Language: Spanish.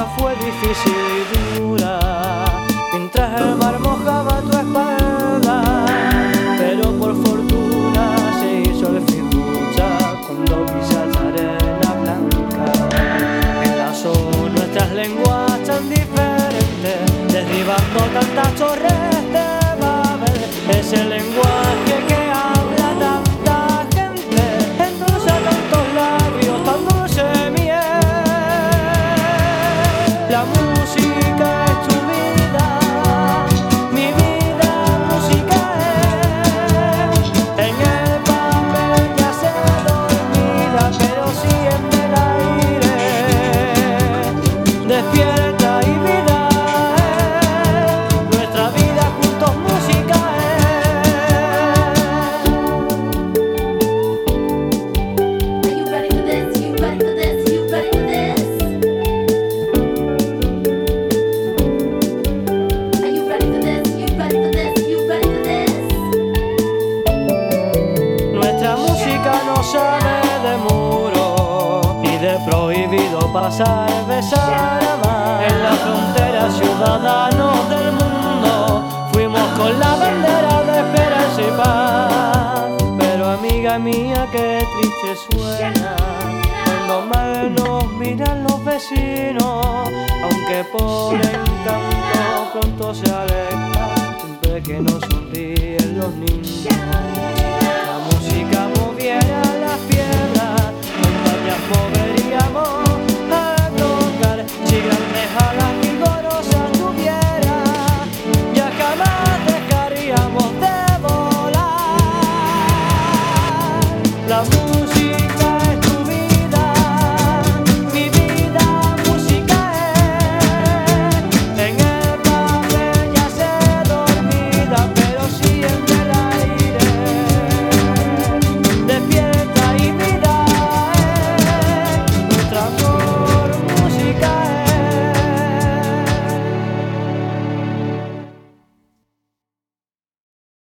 fue difícil y dura, mientras el mar mojaba tu espalda, pero por fortuna se hizo el figucha cuando pisas arena blanca. Enlazó nuestras lenguas tan diferentes, derribando tantas torres. pasar, besar, amar. En la frontera, ciudadanos del mundo, fuimos con la bandera de esperanza y paz. Pero amiga mía, qué triste suena cuando mal nos miran los vecinos, aunque por encanto pronto se alejan, siempre que nos sonríen los niños.